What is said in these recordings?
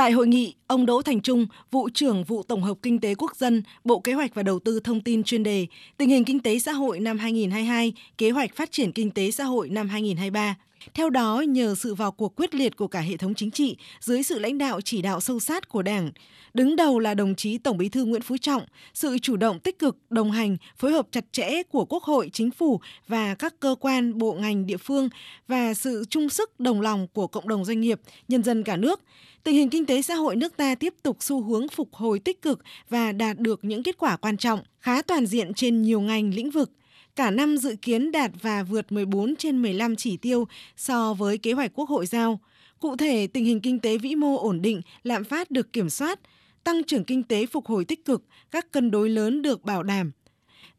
Tại hội nghị, ông Đỗ Thành Trung, vụ trưởng vụ tổng hợp kinh tế quốc dân, Bộ Kế hoạch và Đầu tư thông tin chuyên đề tình hình kinh tế xã hội năm 2022, kế hoạch phát triển kinh tế xã hội năm 2023. Theo đó, nhờ sự vào cuộc quyết liệt của cả hệ thống chính trị dưới sự lãnh đạo chỉ đạo sâu sát của Đảng, đứng đầu là đồng chí Tổng Bí thư Nguyễn Phú Trọng, sự chủ động tích cực, đồng hành, phối hợp chặt chẽ của Quốc hội, Chính phủ và các cơ quan, bộ ngành địa phương và sự chung sức đồng lòng của cộng đồng doanh nghiệp, nhân dân cả nước, tình hình kinh tế xã hội nước ta tiếp tục xu hướng phục hồi tích cực và đạt được những kết quả quan trọng, khá toàn diện trên nhiều ngành lĩnh vực. Cả năm dự kiến đạt và vượt 14 trên 15 chỉ tiêu so với kế hoạch Quốc hội giao. Cụ thể, tình hình kinh tế vĩ mô ổn định, lạm phát được kiểm soát, tăng trưởng kinh tế phục hồi tích cực, các cân đối lớn được bảo đảm.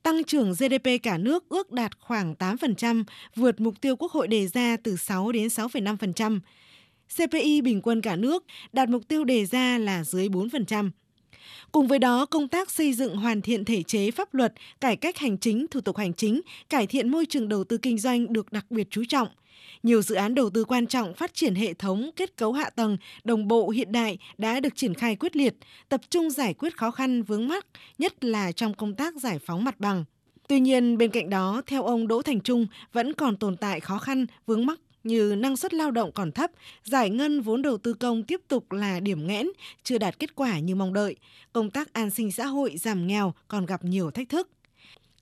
Tăng trưởng GDP cả nước ước đạt khoảng 8%, vượt mục tiêu Quốc hội đề ra từ 6 đến 6,5%. CPI bình quân cả nước đạt mục tiêu đề ra là dưới 4%. Cùng với đó, công tác xây dựng hoàn thiện thể chế pháp luật, cải cách hành chính, thủ tục hành chính, cải thiện môi trường đầu tư kinh doanh được đặc biệt chú trọng. Nhiều dự án đầu tư quan trọng phát triển hệ thống kết cấu hạ tầng đồng bộ hiện đại đã được triển khai quyết liệt, tập trung giải quyết khó khăn vướng mắc, nhất là trong công tác giải phóng mặt bằng. Tuy nhiên, bên cạnh đó, theo ông Đỗ Thành Trung, vẫn còn tồn tại khó khăn, vướng mắc như năng suất lao động còn thấp, giải ngân vốn đầu tư công tiếp tục là điểm nghẽn, chưa đạt kết quả như mong đợi. Công tác an sinh xã hội giảm nghèo còn gặp nhiều thách thức.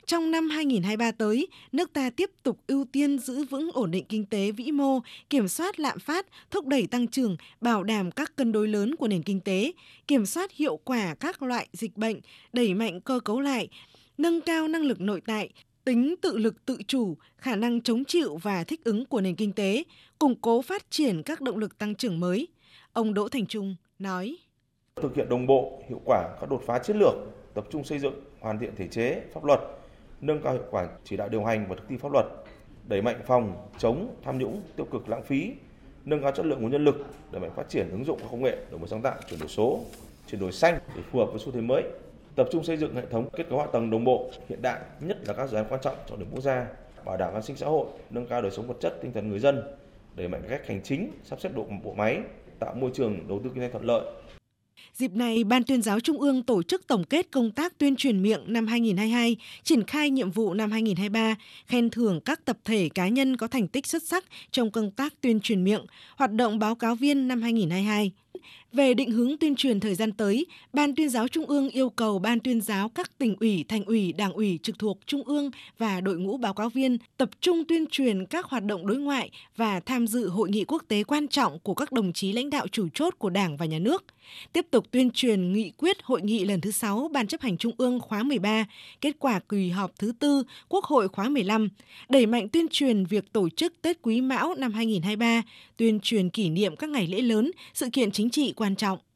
Trong năm 2023 tới, nước ta tiếp tục ưu tiên giữ vững ổn định kinh tế vĩ mô, kiểm soát lạm phát, thúc đẩy tăng trưởng, bảo đảm các cân đối lớn của nền kinh tế, kiểm soát hiệu quả các loại dịch bệnh, đẩy mạnh cơ cấu lại, nâng cao năng lực nội tại, tính tự lực tự chủ, khả năng chống chịu và thích ứng của nền kinh tế, củng cố phát triển các động lực tăng trưởng mới. Ông Đỗ Thành Trung nói: Thực hiện đồng bộ, hiệu quả các đột phá chiến lược, tập trung xây dựng, hoàn thiện thể chế, pháp luật, nâng cao hiệu quả chỉ đạo điều hành và thực thi pháp luật, đẩy mạnh phòng chống tham nhũng, tiêu cực lãng phí, nâng cao chất lượng nguồn nhân lực, đẩy mạnh phát triển ứng dụng công nghệ, đổi mới sáng tạo, chuyển đổi số, chuyển đổi xanh để phù hợp với xu thế mới, tập trung xây dựng hệ thống kết cấu hạ tầng đồng bộ hiện đại, nhất là các dự án quan trọng trọng điểm quốc gia, bảo đảm an sinh xã hội, nâng cao đời sống vật chất tinh thần người dân, đẩy mạnh cách hành chính, sắp xếp độ bộ máy, tạo môi trường đầu tư kinh doanh thuận lợi, Dịp này, Ban tuyên giáo Trung ương tổ chức tổng kết công tác tuyên truyền miệng năm 2022, triển khai nhiệm vụ năm 2023, khen thưởng các tập thể cá nhân có thành tích xuất sắc trong công tác tuyên truyền miệng, hoạt động báo cáo viên năm 2022. Về định hướng tuyên truyền thời gian tới, Ban tuyên giáo Trung ương yêu cầu Ban tuyên giáo các tỉnh ủy, thành ủy, đảng ủy trực thuộc Trung ương và đội ngũ báo cáo viên tập trung tuyên truyền các hoạt động đối ngoại và tham dự hội nghị quốc tế quan trọng của các đồng chí lãnh đạo chủ chốt của Đảng và Nhà nước. Tiếp tục tuyên truyền nghị quyết hội nghị lần thứ 6 Ban chấp hành Trung ương khóa 13, kết quả kỳ họp thứ tư Quốc hội khóa 15, đẩy mạnh tuyên truyền việc tổ chức Tết Quý Mão năm 2023, tuyên truyền kỷ niệm các ngày lễ lớn, sự kiện chính trị quan trọng.